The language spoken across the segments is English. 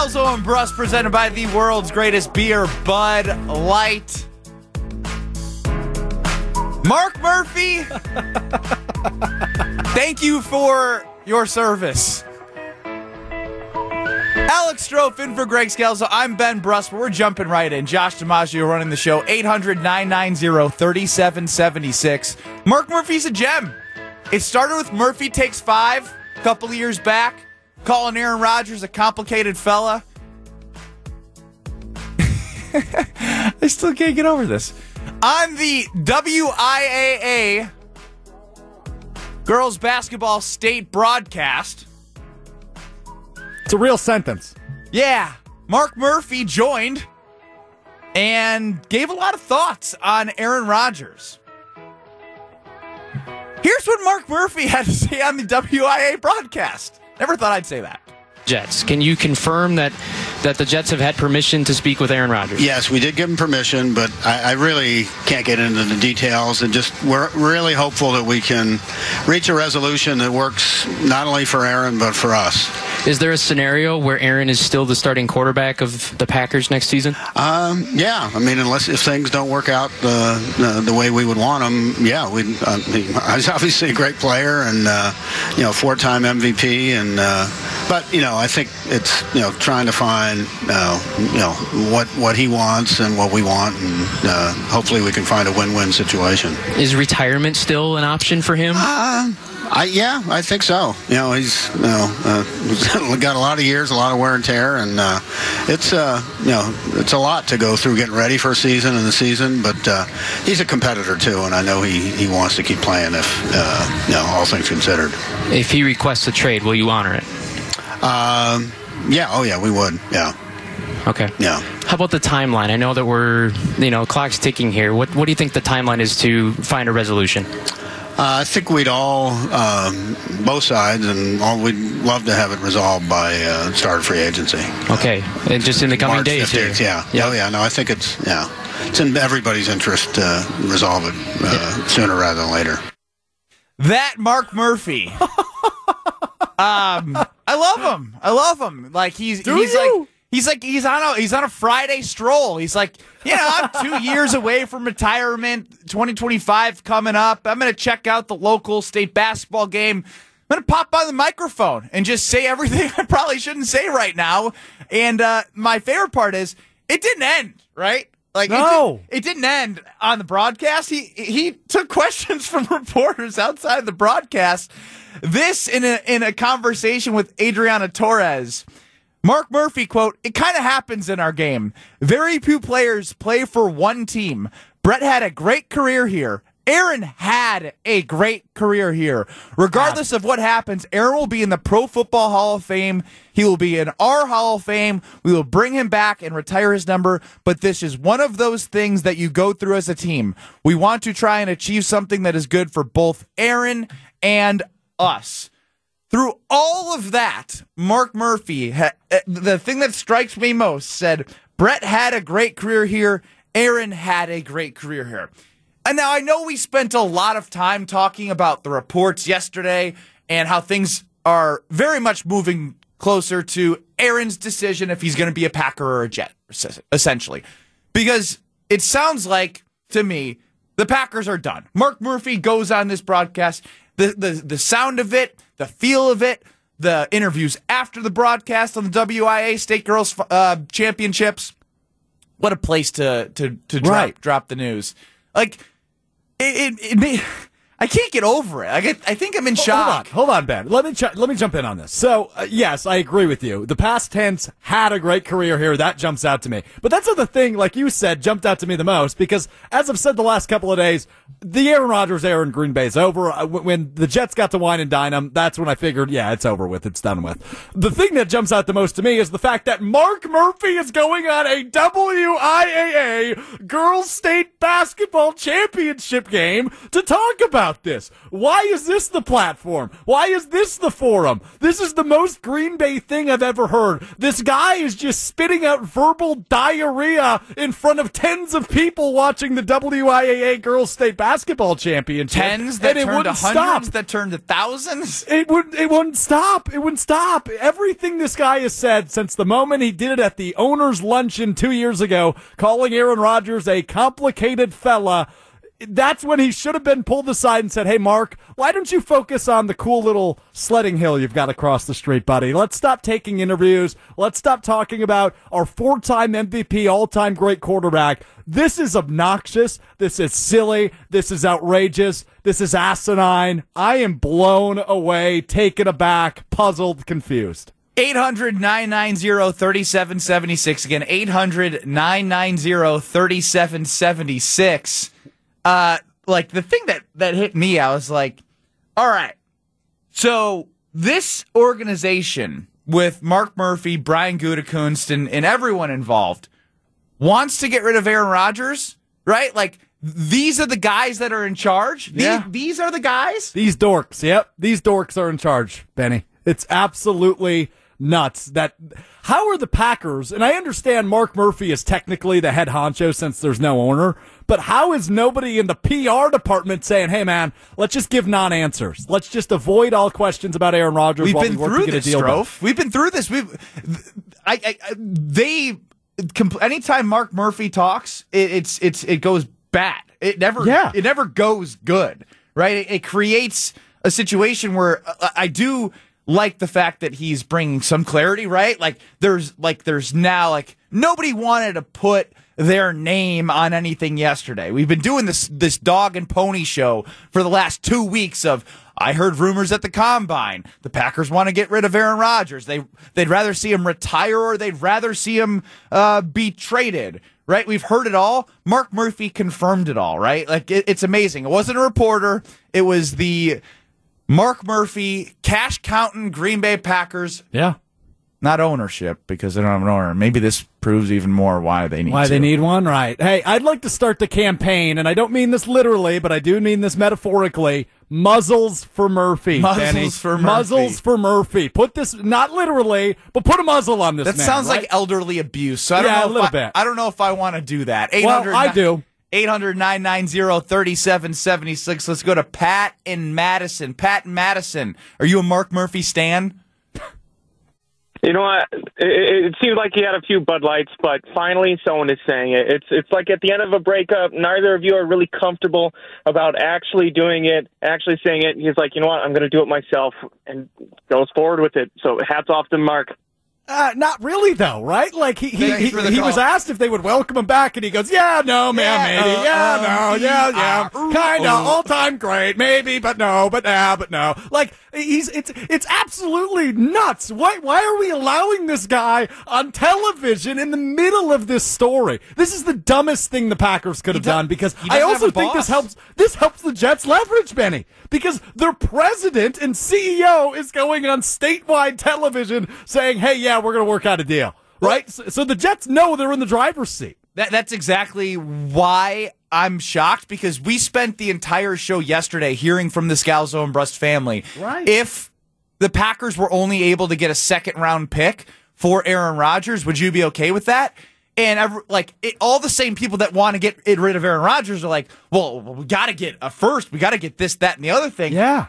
Scalzo and Brust presented by the world's greatest beer, Bud Light. Mark Murphy, thank you for your service. Alex Strofe in for Greg Scalzo. I'm Ben Brust, but we're jumping right in. Josh DiMaggio running the show. 800 990 3776. Mark Murphy's a gem. It started with Murphy Takes Five a couple years back, calling Aaron Rodgers a complicated fella. I still can't get over this. On the WIAA girls basketball state broadcast, It's a real sentence. yeah, Mark Murphy joined and gave a lot of thoughts on Aaron Rodgers. Here's what Mark Murphy had to say on the WIAA broadcast. Never thought I'd say that. Jets. Can you confirm that that the Jets have had permission to speak with Aaron Rodgers? Yes, we did give him permission, but I, I really can't get into the details. And just we're really hopeful that we can reach a resolution that works not only for Aaron but for us. Is there a scenario where Aaron is still the starting quarterback of the Packers next season? Um, yeah, I mean, unless if things don't work out the the, the way we would want them, yeah, we. Uh, he's obviously a great player and uh, you know four-time MVP, and uh, but you know I think it's you know trying to find uh, you know what what he wants and what we want, and uh, hopefully we can find a win-win situation. Is retirement still an option for him? Uh, I, yeah, I think so. You know, he's you know uh, got a lot of years, a lot of wear and tear, and uh, it's uh, you know it's a lot to go through getting ready for a season and the season. But uh, he's a competitor too, and I know he, he wants to keep playing if uh, you know all things considered. If he requests a trade, will you honor it? Um, yeah, oh yeah, we would. Yeah, Okay. yeah. How about the timeline? I know that we're, you know, clock's ticking here. What What do you think the timeline is to find a resolution? Uh, I think we'd all, um, both sides, and all we'd love to have it resolved by uh, start of free agency. Okay, and just in the coming March days here. yeah. Yeah. Oh, yeah. No, I think it's yeah, it's in everybody's interest to resolve it uh, sooner rather than later. That Mark Murphy. um, I love him. I love him. Like he's Do he's you? like he's like he's on a he's on a Friday stroll. He's like, you know, I'm two years away from retirement. 2025 coming up. I'm gonna check out the local state basketball game. I'm gonna pop on the microphone and just say everything I probably shouldn't say right now. And uh, my favorite part is it didn't end right. Like it No. did- it didn't end on the broadcast. He he took questions from reporters outside the broadcast. This in a in a conversation with Adriana Torres. Mark Murphy quote, "It kind of happens in our game. Very few players play for one team. Brett had a great career here. Aaron had a great career here. Regardless of what happens, Aaron will be in the Pro Football Hall of Fame. He will be in our Hall of Fame. We will bring him back and retire his number. But this is one of those things that you go through as a team. We want to try and achieve something that is good for both Aaron and us. Through all of that, Mark Murphy, uh, the thing that strikes me most, said Brett had a great career here. Aaron had a great career here. And now I know we spent a lot of time talking about the reports yesterday and how things are very much moving closer to Aaron's decision if he's going to be a Packer or a Jet, essentially. Because it sounds like, to me, the Packers are done. Mark Murphy goes on this broadcast. The, the, the sound of it, the feel of it, the interviews after the broadcast on the WIAA State Girls uh, Championships. What a place to to to drop Right. drop the news. Like it, it, it may, I can't get over it. I, I think I'm in Hold shock. on, hold on, Ben. Let me ch- let me jump in on this. So, uh, yes, I agree with you. The past tense had a great career here. That jumps out to me. But that's the thing, like you said, jumped out to me the most because, as I've said the last couple of days, the Aaron Rodgers era in Green Bay is over. Uh, When the Jets got to wine and dine them, that's when I figured, yeah, it's over with. It's done with. The thing that jumps out the most to me is the fact that Mark Murphy is going on a WIAA Girls State Basketball Championship game to talk about about this? Why is this the platform? Why is this the forum? This is the most Green Bay thing I've ever heard. This guy is just spitting out verbal diarrhea in front of tens of people watching the WIAA Girls State Basketball Championship. Tens that and it turned to wouldn't stop. hundreds that turned to thousands. It would it wouldn't stop. It wouldn't stop. Everything this guy has said since the moment he did it at the owners' luncheon two years ago, calling Aaron Rodgers a complicated fella. That's when he should have been pulled aside and said, Hey, Mark, why don't you focus on the cool little sledding hill you've got across the street, buddy? Let's stop taking interviews. Let's stop talking about our four time MVP, all time great quarterback. This is obnoxious. This is silly. This is outrageous. This is asinine. I am blown away, taken aback, puzzled, confused. 800 990 3776. Again, 800 990 3776. Uh, like the thing that, that hit me, I was like, all right. So this organization with Mark Murphy, Brian Gutekunst, and, and everyone involved wants to get rid of Aaron Rodgers, right? Like these are the guys that are in charge. These, Yeah. these are the guys. These dorks, yep, these dorks are in charge, Benny. It's absolutely nuts that how are the Packers, and I understand Mark Murphy is technically the head honcho since there's no owner, but how is nobody in the PR department saying, hey man, let's just give non answers. Let's just avoid all questions about Aaron Rodgers We've been we through this. Strofe. We've been through this. We've, I, I, I they, compl- anytime Mark Murphy talks, it, it's, it's, it goes bad. It never, Yeah. it never goes good, right? It, it creates a situation where uh, I do like the fact that he's bringing some clarity, right? Like there's, like there's now like nobody wanted to put their name on anything yesterday. We've been doing this this dog and pony show for the last 2 weeks of I heard rumors at the combine. The Packers want to get rid of Aaron Rodgers. They they'd rather see him retire or they'd rather see him uh, be traded. Right? We've heard it all. Mark Murphy confirmed it all. Right? Like it, it's amazing. It wasn't a reporter. It was the Mark Murphy cash counting Green Bay Packers. Yeah. Not ownership because they don't have an owner. Maybe this proves even more why they need Why to. they need one, right? Hey, I'd like to start the campaign, and I don't mean this literally, but I do mean this metaphorically. Muzzles for Murphy. Muzzles Benny. for Murphy. Muzzles for Murphy. Put this not literally, but put a muzzle on this. That man, sounds right? like elderly abuse. So I don't Yeah, know a little I, bit. I don't know if I want to do that. Well, 800 I do. 800 990 3776. Let's go to Pat in Madison. Pat in Madison. Are you a Mark Murphy stan? You know what? It, it seemed like he had a few Bud Lights, but finally someone is saying it. It's it's like at the end of a breakup, neither of you are really comfortable about actually doing it, actually saying it. He's like, you know what? I'm going to do it myself, and goes forward with it. So hats off to Mark. Uh, not really though, right? Like he he, he, he was asked if they would welcome him back, and he goes, "Yeah, no, man, Yeah, maybe, uh, yeah, um, no, yeah, yeah, uh, kind uh, of, all time great, maybe, but no, but yeah, but no." Like he's it's it's absolutely nuts. Why why are we allowing this guy on television in the middle of this story? This is the dumbest thing the Packers could have done because I also think this helps this helps the Jets leverage Benny because their president and CEO is going on statewide television saying, "Hey, yeah, we're going to work out a deal." Right? So, so the Jets know they're in the driver's seat. That, that's exactly why I'm shocked because we spent the entire show yesterday hearing from the Scalzo and Brust family. Right. If the Packers were only able to get a second round pick for Aaron Rodgers, would you be okay with that? And every, like it, all the same people that want to get rid of Aaron Rodgers are like, well, we got to get a first, we got to get this, that, and the other thing. Yeah.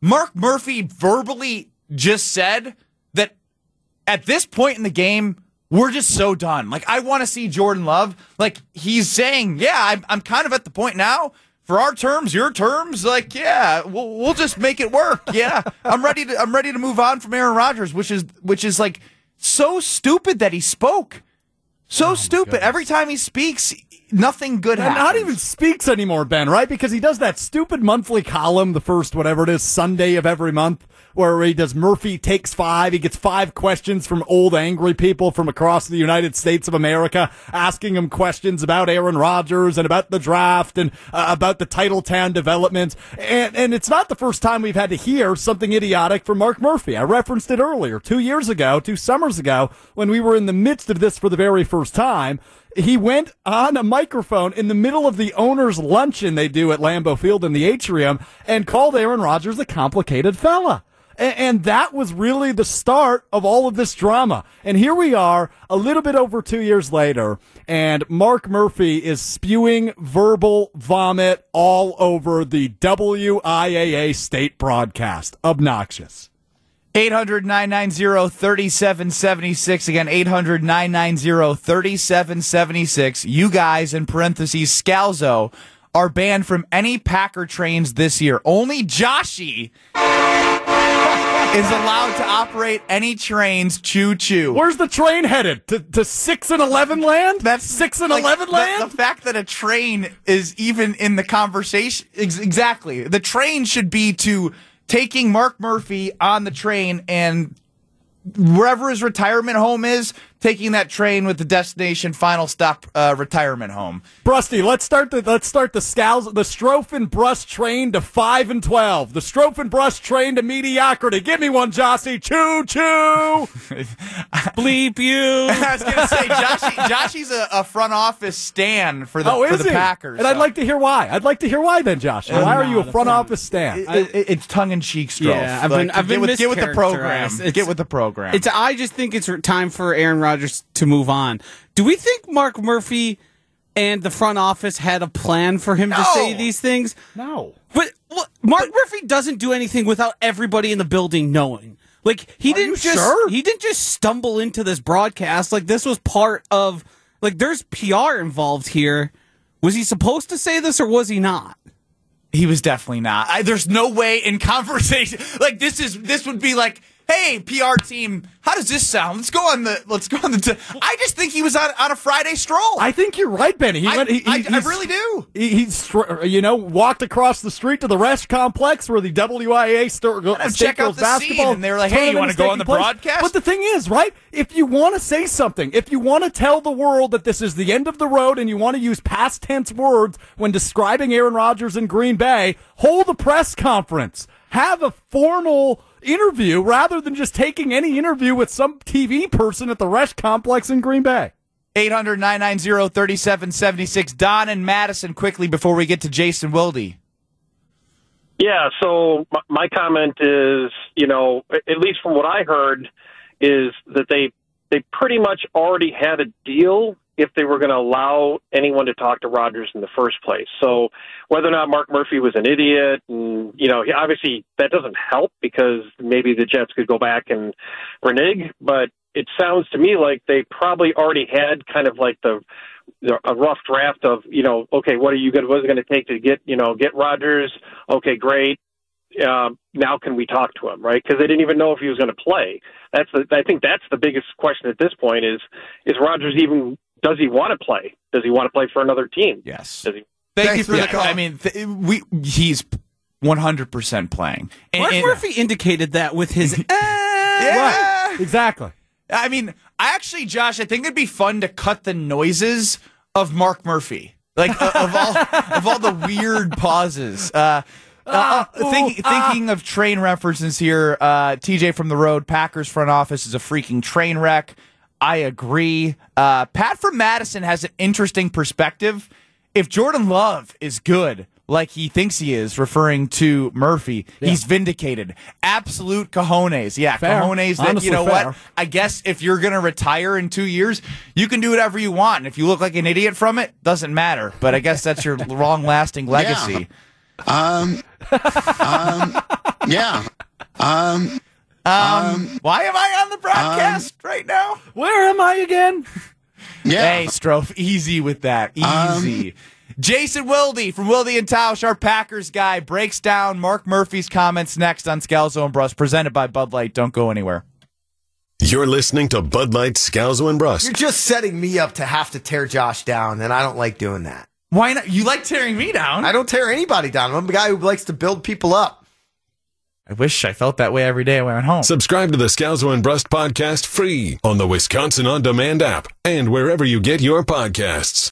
Mark Murphy verbally just said at this point in the game, we're just so done. Like, I want to see Jordan Love. Like, he's saying, yeah, I'm, I'm kind of at the point now. For our terms, your terms, like yeah, we'll, we'll just make it work. Yeah, I'm ready to I'm ready to move on from Aaron Rodgers, which is which is like so stupid that he spoke. So oh stupid. Every time he speaks, nothing good And happens. not even speaks anymore, Ben, right? Because he does that stupid monthly column, the first, whatever it is, Sunday of every month, where he does Murphy takes five. He gets five questions from old angry people from across the United States of America, asking him questions about Aaron Rodgers and about the draft and uh, about the Titletown development. And, and it's not the first time we've had to hear something idiotic from Mark Murphy. I referenced it earlier, two years ago, two summers ago, when we were in the midst of this for the very first time he went on a microphone in the middle of the owner's luncheon they do at Lambeau Field in the atrium and called Aaron Rodgers a complicated fella. And, that was really the start of all of this drama. And here we are, a little bit over two years later, and Mark Murphy is spewing verbal vomit all over the WIAA state broadcast. Obnoxious. 800 990 3776. Again, 800 990 3776. You guys, in parentheses, Scalzo, are banned from any Packer trains this year. Only Joshy is allowed to operate any trains choo choo. Where's the train headed? To, to 6 and 11 land? That's 6 and like, 11 land? The, the, fact that a train is even in the conversation. Ex- exactly. The train should be to taking Mark Murphy on the train and wherever his retirement home is, taking that train with the destination final stop uh, retirement home. Brusty, let's start the let's start the scals the Strofe and Brust train to five and twelve. The Strofe and Brust train to mediocrity. Give me one, Joshy. Choo choo. Bleep you. I was gonna say Joshy. Joshy's a, a, front office stand for the oh, for the he? Packers. And so. I'd like to hear why. I'd like to hear why then, Josh. Why are you a front office stand? It, it, it's tongue in cheek, Strofe. Yeah, I've been, I've been get with, get with the program. It's, get with the program. It's I just think it's time for Aaron Rodgers to move on. Do we think Mark Murphy and the front office had a plan for him no. to say these things? No. But well, Mark but, Murphy doesn't do anything without everybody in the building knowing. Like he didn't just sure? he didn't just stumble into this broadcast. Like this was part of like there's PR involved here. Was he supposed to say this or was he not? He was definitely not. I, there's no way in conversation like this is this would be like hey, PR team, how does this sound? Let's go on the. Let's go on the. T-. I just think he was on, on a Friday stroll. I think you're right, Benny. He I, went. He, I, I really do. He, he's you know walked across the street to the Resch complex where the WIAA store go, uh, check out the basketball. Scene, and they were like, "Hey, you want to go on the place? broadcast?" But the thing is, right? If you want to say something, if you want to tell the world that this is the end of the road, and you want to use past tense words when describing Aaron Rodgers in Green Bay, hold a press conference. Have a formal interview rather than just taking any interview with some TV person at the Resch complex in Green Bay. 800 990 3776. Don and Madison quickly before we get to Jason Wilde. Yeah, so my comment is, you know, at least from what I heard, is that they they pretty much already had a deal if they were going to allow anyone to talk to Rodgers in the first place. So whether or not Mark Murphy was an idiot, and you know, obviously that doesn't help because maybe the Jets could go back and renege. But it sounds to me like they probably already had kind of like the a rough draft of you know, okay, what are you going? What's it going to take to get you know get Rodgers? Okay, great. Um, now can we talk to him, right? Because they didn't even know if he was going to play. That's the, I think that's the biggest question at this point is is Rodgers even does he want to play? Does he want to play for another team? Yes. Does he? Thank Thanks you for the call. I mean, th- we he's 100% playing. And, Mark and, Murphy indicated that with his eh. yeah, right. exactly. I mean, I actually, Josh, I think it'd be fun to cut the noises of Mark Murphy, like uh, of all of all the weird pauses. Uh, uh, uh, think, thinking of train references here, uh, TJ from the road, Packers front office is a freaking train wreck. I agree. Uh, Pat from Madison has an interesting perspective. If Jordan Love is good, like he thinks he is, referring to Murphy, yeah. he's vindicated. Absolute cojones. Yeah, fair. cojones that, Honestly, you know fair. what? I guess if you're going to retire in two years, you can do whatever you want. And if you look like an idiot from it, doesn't matter. But I guess that's your long lasting legacy. Yeah. Um, um, yeah. Um, um, um, why am I on the broadcast um, right now? Where am I again? Yeah. Hey, Strofe, easy with that. Easy. Um, Jason Wilde from Wilde and Tausch, our Packers guy, breaks down Mark Murphy's comments next on Scalzo and Brust, presented by Bud Light. Don't go anywhere. You're listening to Bud Light, Scalzo, and Brust. You're just setting me up to have to tear Josh down, and I don't like doing that. Why not? You like tearing me down? I don't tear anybody down. I'm a guy who likes to build people up. I wish I felt that way every day when I went home. Subscribe to the Scalzo and Brust podcast free on the Wisconsin On Demand app and wherever you get your podcasts.